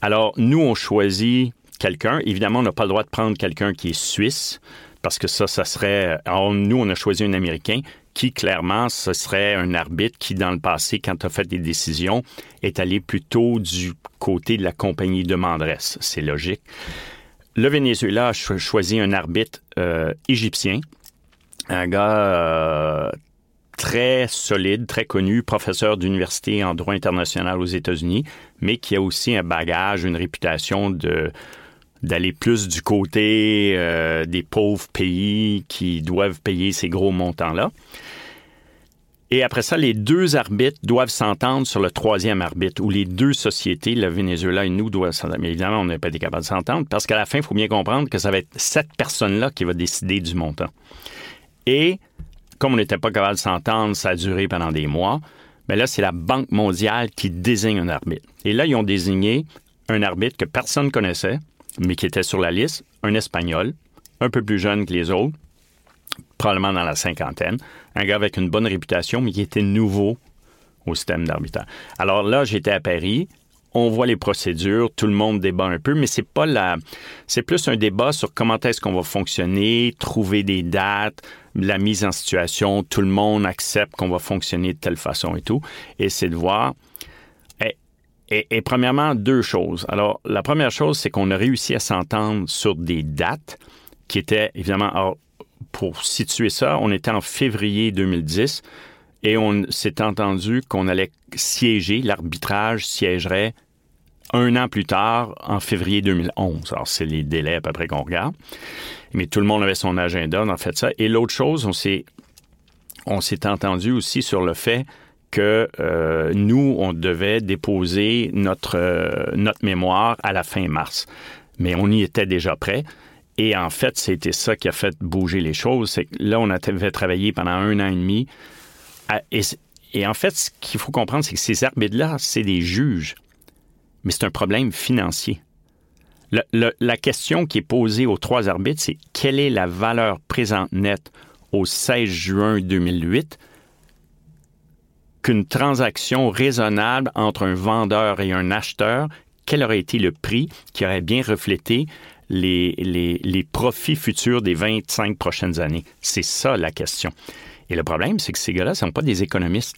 Alors, nous, on choisit quelqu'un. Évidemment, on n'a pas le droit de prendre quelqu'un qui est suisse, parce que ça, ça serait... Alors, nous, on a choisi un Américain qui, clairement, ce serait un arbitre qui, dans le passé, quand a fait des décisions, est allé plutôt du côté de la compagnie demanderesse. C'est logique le Venezuela a choisi un arbitre euh, égyptien, un gars euh, très solide, très connu, professeur d'université en droit international aux États-Unis, mais qui a aussi un bagage, une réputation d'aller plus du côté euh, des pauvres pays qui doivent payer ces gros montants-là. Et après ça, les deux arbitres doivent s'entendre sur le troisième arbitre, où les deux sociétés, le Venezuela et nous, doivent s'entendre. Mais évidemment, on n'a pas été capable de s'entendre, parce qu'à la fin, il faut bien comprendre que ça va être cette personne-là qui va décider du montant. Et comme on n'était pas capable de s'entendre, ça a duré pendant des mois, mais là, c'est la Banque mondiale qui désigne un arbitre. Et là, ils ont désigné un arbitre que personne ne connaissait, mais qui était sur la liste, un Espagnol, un peu plus jeune que les autres, probablement dans la cinquantaine, un gars avec une bonne réputation, mais qui était nouveau au système d'arbitrage. Alors là, j'étais à Paris. On voit les procédures, tout le monde débat un peu, mais c'est pas la, c'est plus un débat sur comment est-ce qu'on va fonctionner, trouver des dates. la mise en situation, tout le monde accepte qu'on va fonctionner de telle façon et tout. Et c'est de voir. Et, et, premièrement, deux choses. Alors, la première chose, c'est qu'on a réussi à s'entendre sur des dates qui étaient évidemment. Pour situer ça, on était en février 2010 et on s'est entendu qu'on allait siéger, l'arbitrage siégerait un an plus tard, en février 2011. Alors, c'est les délais à peu près qu'on regarde. Mais tout le monde avait son agenda, on a fait ça. Et l'autre chose, on s'est, on s'est entendu aussi sur le fait que euh, nous, on devait déposer notre, euh, notre mémoire à la fin mars. Mais on y était déjà prêt. Et en fait, c'était ça qui a fait bouger les choses. C'est que là, on avait travaillé pendant un an et demi. et, et en fait, ce qu'il faut comprendre, c'est que ces arbitres-là, c'est des juges mais c'est un problème financier. la question qui est posée aux trois arbitres, c'est quelle est la valeur présente nette au 16 juin 2008 qu'une transaction raisonnable entre un vendeur et un acheteur, quel aurait été le prix qui aurait bien reflété les, profits futurs des 25 prochaines années? C'est ça la question. Et le problème, c'est que ces gars-là ne sont pas des économistes.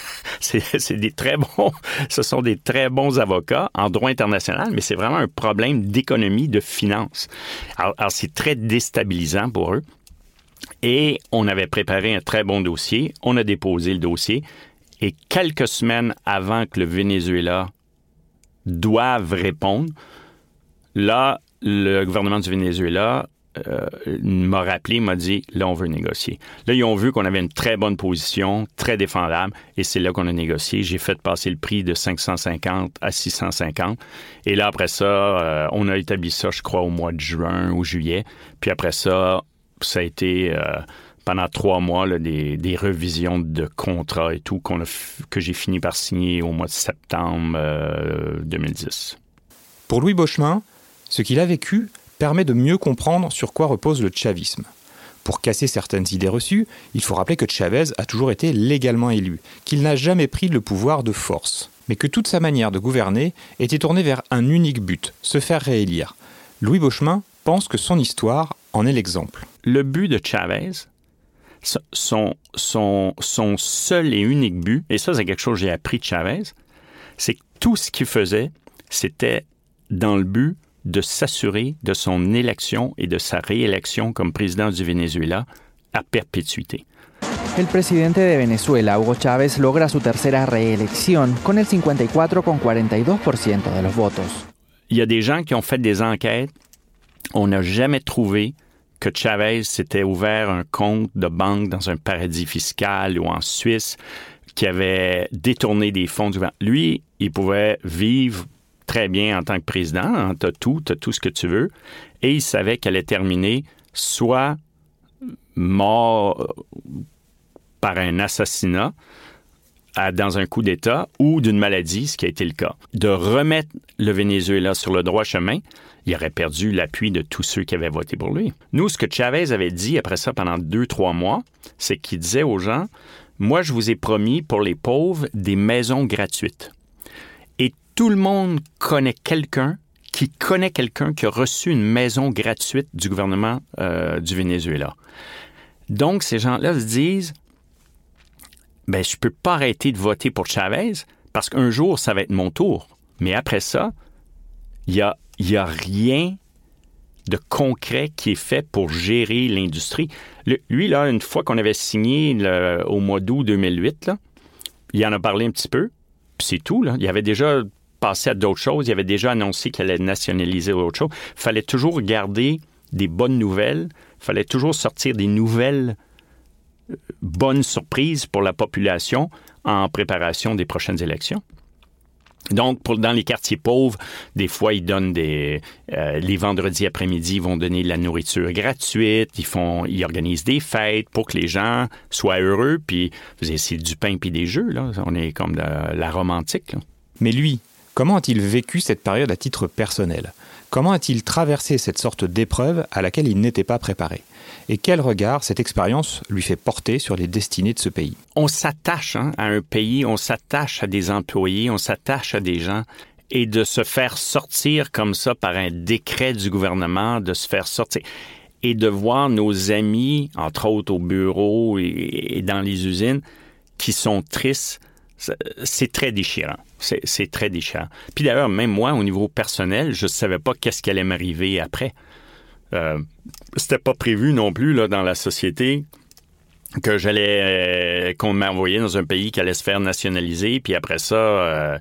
c'est des très bons, ce sont des très bons avocats en droit international, mais c'est vraiment un problème d'économie, de finance. Alors, c'est très déstabilisant pour eux. Et on avait préparé un très bon dossier. On a déposé le dossier. Et quelques semaines avant que le Venezuela doive répondre, là, le gouvernement du Venezuela euh, m'a rappelé, m'a dit, là, on veut négocier. Là, ils ont vu qu'on avait une très bonne position, très défendable, et c'est là qu'on a négocié. J'ai fait passer le prix de 550 à 650. Et là, après ça, euh, on a établi ça, je crois, au mois de juin ou juillet. Puis après ça, ça a été... Euh, pendant trois mois des, des, revisions de contrats et tout a, que j'ai fini par signer au mois de septembre 2010. Pour Louis Beauchemin, ce qu'il a vécu permet de mieux comprendre sur quoi repose le chavisme. Pour casser certaines idées reçues, il faut rappeler que Chavez a toujours été légalement élu, qu'il n'a jamais pris le pouvoir de force, mais que toute sa manière de gouverner était tournée vers un unique but, se faire réélire. Louis Beauchemin pense que son histoire en est l'exemple. Le but de Chavez, son, son, son seul et unique but, et ça c'est quelque chose que j'ai appris de Chavez, c'est que tout ce qu'il faisait, c'était dans le but de s'assurer de son élection et de sa réélection comme président du Venezuela à perpétuité. El presidente de Venezuela, Hugo Chávez, logra su tercera reelección con el 54,42% de los votos. Il y a des gens qui ont fait des enquêtes. On n'a jamais trouvé que Chavez s'était ouvert un compte de banque dans un paradis fiscal ou en Suisse, qui avait détourné des fonds du Lui, il pouvait vivre très bien en tant que président. Hein, tu as tout, tu as tout ce que tu veux. Et il savait qu'elle allait terminer soit mort euh, par un assassinat dans un coup d'État ou d'une maladie, ce qui a été le cas. De remettre le Venezuela sur le droit chemin, il aurait perdu l'appui de tous ceux qui avaient voté pour lui. Nous, ce que Chavez avait dit après ça pendant deux, trois mois, c'est qu'il disait aux gens, moi, je vous ai promis pour les pauvres des maisons gratuites tout le monde connaît quelqu'un qui connaît quelqu'un qui a reçu une maison gratuite du gouvernement euh, du Venezuela. Donc, ces gens-là se disent, ben, je peux pas arrêter de voter pour Chavez parce qu'un jour, ça va être mon tour. Mais après ça, il n'y a, y a rien de concret qui est fait pour gérer l'industrie. Lui, là, une fois qu'on avait signé au mois d'août 2008, là, il en a parlé un petit peu, c'est tout. Il y avait déjà passer à d'autres choses. Il avait déjà annoncé qu'elle allait nationaliser autre chose. Il fallait toujours garder des bonnes nouvelles. Il fallait toujours sortir des nouvelles euh, bonnes surprises pour la population en préparation des prochaines élections. Donc, dans les quartiers pauvres, des fois, ils donnent des... Euh, les vendredis après-midi, ils vont donner de la nourriture gratuite, ils font... Ils organisent des fêtes pour que les gens soient heureux, puis c'est du pain puis des jeux, là. On est comme de la romantique, Mais lui, Comment a-t-il vécu cette période à titre personnel? Comment a-t-il traversé cette sorte d'épreuve à laquelle il n'était pas préparé? Et quel regard cette expérience lui fait porter sur les destinées de ce pays? On s'attache hein, à un pays, on s'attache à des employés, on s'attache à des gens. Et de se faire sortir comme ça par un décret du gouvernement, de se faire sortir. et de voir nos amis, entre autres au bureau et, dans les usines, qui sont tristes, c'est très déchirant. C'est très déchirant. Puis d'ailleurs, même moi, au niveau personnel, je ne savais pas qu'est-ce qui allait m'arriver après. Euh, C'était pas prévu non plus dans la société que j'allais euh, qu'on m'envoyait dans un pays qui allait se faire nationaliser, puis après ça, euh,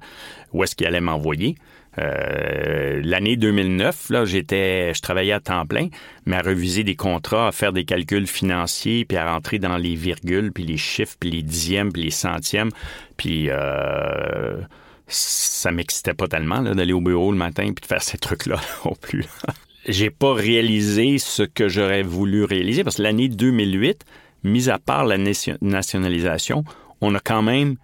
où est-ce qu'il allait m'envoyer. Euh, l'année 2009, là, j'étais, je travaillais à temps plein, mais à reviser des contrats, à faire des calculs financiers, puis à rentrer dans les virgules, puis les chiffres, puis les dixièmes, puis les centièmes, puis euh, ça m'excitait pas tellement d'aller au bureau le matin puis de faire ces trucs-là non plus. J'ai pas réalisé ce que j'aurais voulu réaliser parce que l'année 2008, mis à part la nationalisation, on a quand même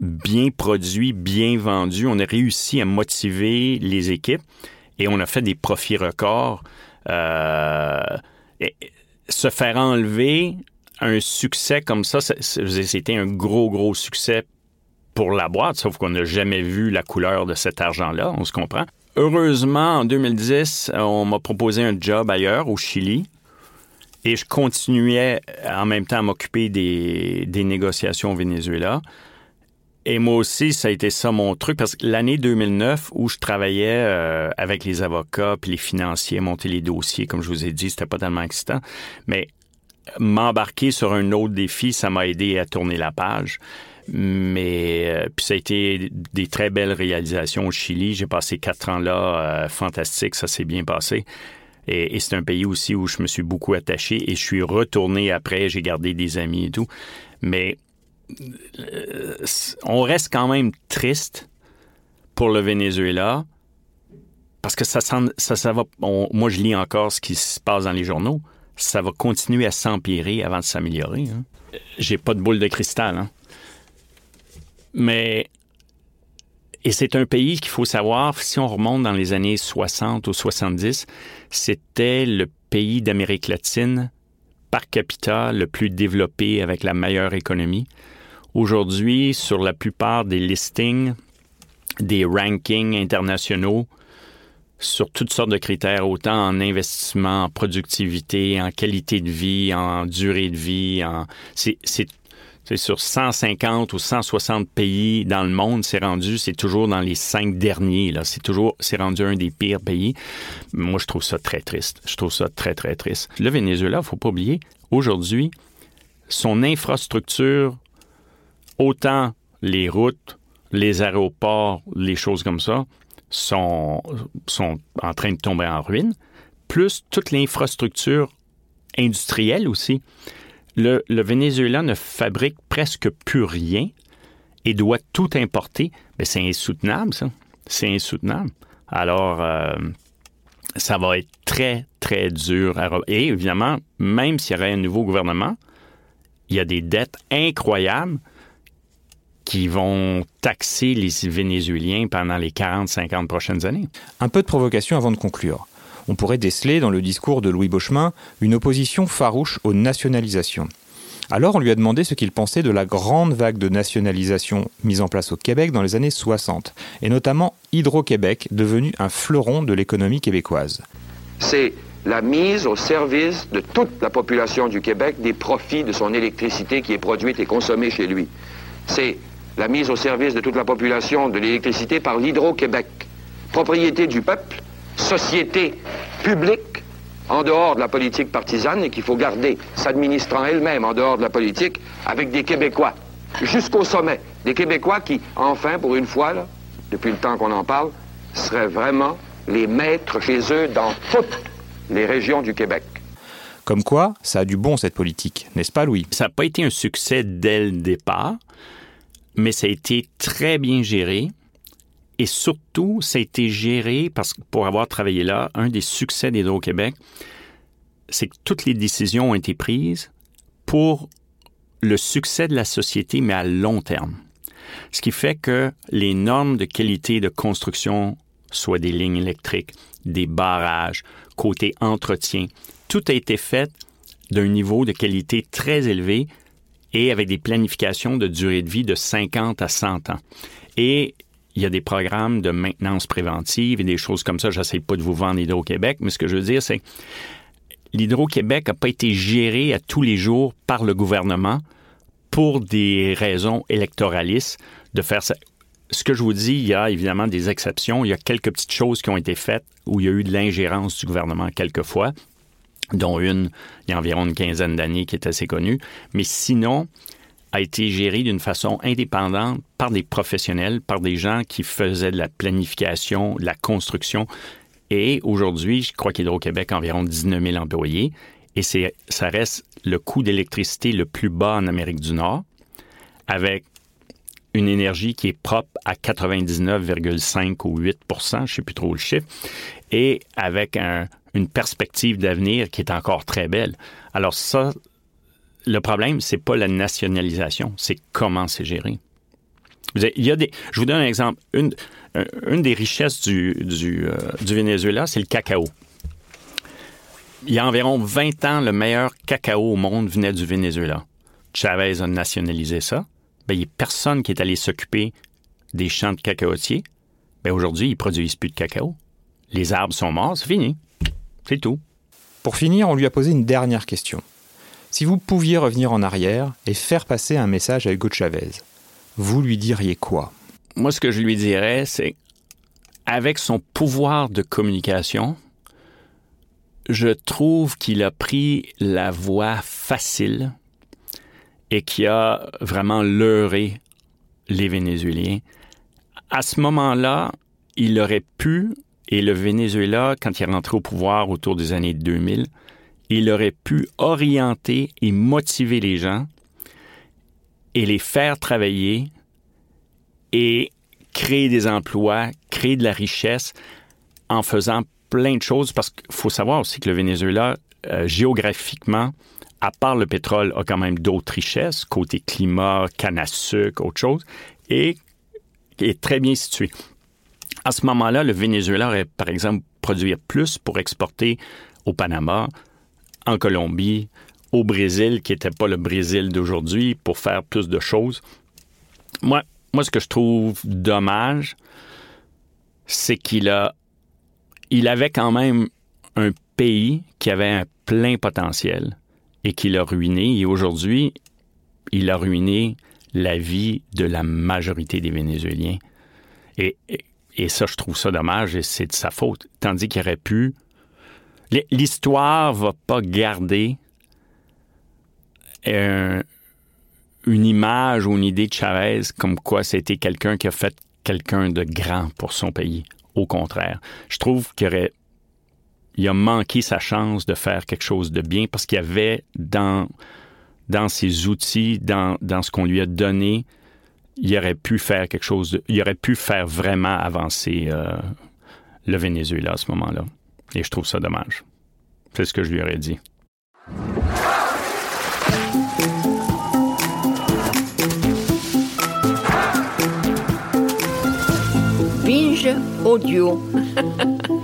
bien produit, bien vendu. On a réussi à motiver les équipes et on a fait des profits records. Euh, se faire enlever un succès comme ça, c'était un gros, gros succès pour la boîte, sauf qu'on n'a jamais vu la couleur de cet argent-là, on se comprend. Heureusement, en 2010, on m'a proposé un job ailleurs, au Chili, et je continuais en même temps à m'occuper des, des négociations au Venezuela. Et moi aussi, ça a été ça mon truc, parce que l'année 2009, où je travaillais euh, avec les avocats puis les financiers, monter les dossiers, comme je vous ai dit, c'était pas tellement excitant. Mais m'embarquer sur un autre défi, ça m'a aidé à tourner la page. Mais euh, puis ça a été des très belles réalisations au Chili. J'ai passé quatre ans là, euh, fantastique, ça s'est bien passé. Et, et c'est un pays aussi où je me suis beaucoup attaché et je suis retourné après, j'ai gardé des amis et tout. Mais on reste quand même triste pour le Venezuela parce que ça, ça, va. moi, je lis encore ce qui se passe dans les journaux. Ça va continuer à s'empirer avant de s'améliorer. Hein. J'ai pas de boule de cristal. Hein. Mais. Et c'est un pays qu'il faut savoir, si on remonte dans les années 60 ou 70, c'était le pays d'Amérique latine par capita le plus développé avec la meilleure économie. Aujourd'hui, sur la plupart des listings, des rankings internationaux, sur toutes sortes de critères, autant en investissement, en productivité, en qualité de vie, en durée de vie. En... C'est, sur 150 ou 160 pays dans le monde, c'est rendu, c'est toujours dans les cinq derniers. Là. C'est toujours, c'est rendu un des pires pays. Moi, je trouve ça très triste. Je trouve ça très, très triste. Le Venezuela, faut pas oublier, aujourd'hui, son infrastructure autant les routes, les aéroports, les choses comme ça sont, sont en train de tomber en ruine, plus toute l'infrastructure industrielle aussi. Le, Venezuela ne fabrique presque plus rien et doit tout importer. Mais c'est insoutenable, ça. C'est insoutenable. Alors, euh, ça va être très, très dur. À... Et évidemment, même s'il y aurait un nouveau gouvernement, il y a des dettes incroyables qui vont taxer les Vénézuéliens pendant les 40-50 prochaines années. Un peu de provocation avant de conclure. On pourrait déceler dans le discours de Louis Beauchemin une opposition farouche aux nationalisations. Alors on lui a demandé ce qu'il pensait de la grande vague de nationalisation mise en place au Québec dans les années 60, et notamment Hydro-Québec, devenu un fleuron de l'économie québécoise. C'est la mise au service de toute la population du Québec des profits de son électricité qui est produite et consommée chez lui. C'est la mise au service de toute la population de l'électricité par l'Hydro-Québec. Propriété du peuple, société publique en dehors de la politique partisane et qu'il faut garder, s'administrant elle-même en dehors de la politique, avec des Québécois, jusqu'au sommet. Des Québécois qui, enfin, pour une fois, depuis le temps qu'on en parle, seraient vraiment les maîtres chez eux dans toutes les régions du Québec. Comme quoi, ça a du bon cette politique, n'est-ce pas Louis? Ça n'a pas été un succès dès le départ mais ça a été très bien géré. Et surtout, ça a été géré parce que pour avoir travaillé là, un des succès d'Hydro-Québec, c'est que toutes les décisions ont été prises pour le succès de la société, mais à long terme. Ce qui fait que les normes de qualité de construction, soit des lignes électriques, des barrages, côté entretien, tout a été fait d'un niveau de qualité très élevé et avec des planifications de durée de vie de 50 à 100 ans. Et il y a des programmes de maintenance préventive et des choses comme ça. J'essaie pas de vous vendre Hydro-Québec, mais ce que je veux dire, c'est l'Hydro-Québec n'a pas été géré à tous les jours par le gouvernement pour des raisons électoralistes de faire. Ce que je vous dis, il y a évidemment des exceptions. Il y a quelques petites choses qui ont été faites où il y a eu de l'ingérence du gouvernement quelquefois, dont une il y a environ une quinzaine d'années qui est assez connue. Mais sinon, a été géré d'une façon indépendante par des professionnels, par des gens qui faisaient de la planification, de la construction. Et aujourd'hui, je crois qu'Hydro-Québec a environ 19 000 employés. Et ça reste le coût d'électricité le plus bas en Amérique du Nord, avec une énergie qui est propre à 99,5 ou 8 je ne sais plus trop le chiffre, et avec une perspective d'avenir qui est encore très belle. Alors ça, le problème, c'est pas la nationalisation, c'est comment c'est géré. Il y a des, je vous donne un exemple. Une, des richesses du, du, euh, du Venezuela, c'est le cacao. Il y a environ 20 ans, le meilleur cacao au monde venait du Venezuela. Chavez a nationalisé ça. Ben, il n'y a personne qui est allé s'occuper des champs de cacaotiers. Ben, aujourd'hui, ils ne produisent plus de cacao. Les arbres sont morts, c'est fini. C'est tout. Pour finir, on lui a posé une dernière question. Si vous pouviez revenir en arrière et faire passer un message à Hugo Chavez, vous lui diriez quoi? Moi, ce que je lui dirais, c'est avec son pouvoir de communication, je trouve qu'il a pris la voie facile et qui a vraiment leurré les Vénézuéliens. À ce moment-là, il aurait pu, et le Venezuela, quand il est rentré au pouvoir autour des années 2000, il aurait pu orienter et motiver les gens et les faire travailler et créer des emplois, créer de la richesse en faisant plein de choses parce qu'il faut savoir aussi que le Venezuela, euh, géographiquement, à part le pétrole, a quand même d'autres richesses, côté climat, canne à sucre, autre chose, et est très bien situé. À ce moment-là, le Venezuela aurait, par exemple, produire plus pour exporter au Panama, en Colombie, au Brésil, qui n'était pas le Brésil d'aujourd'hui, pour faire plus de choses. Moi, moi, ce que je trouve dommage, c'est qu'il a, il avait quand même un pays qui avait un plein potentiel et qu'il a ruiné. Et aujourd'hui, il a ruiné la vie de la majorité des Vénézuéliens. Et, et, et ça, je trouve ça dommage et c'est de sa faute. Tandis qu'il aurait pu L'histoire va pas garder une image ou une idée de Chavez comme quoi c'était quelqu'un qui a fait quelqu'un de grand pour son pays. Au contraire, je trouve qu'il aurait a manqué sa chance de faire quelque chose de bien parce qu'il y avait dans, dans ses outils, dans ce qu'on lui a donné, il aurait pu faire quelque chose, il aurait pu faire vraiment avancer euh, le Venezuela à ce moment-là. Et je trouve ça dommage. C'est ce que je lui aurais dit. Binge audio.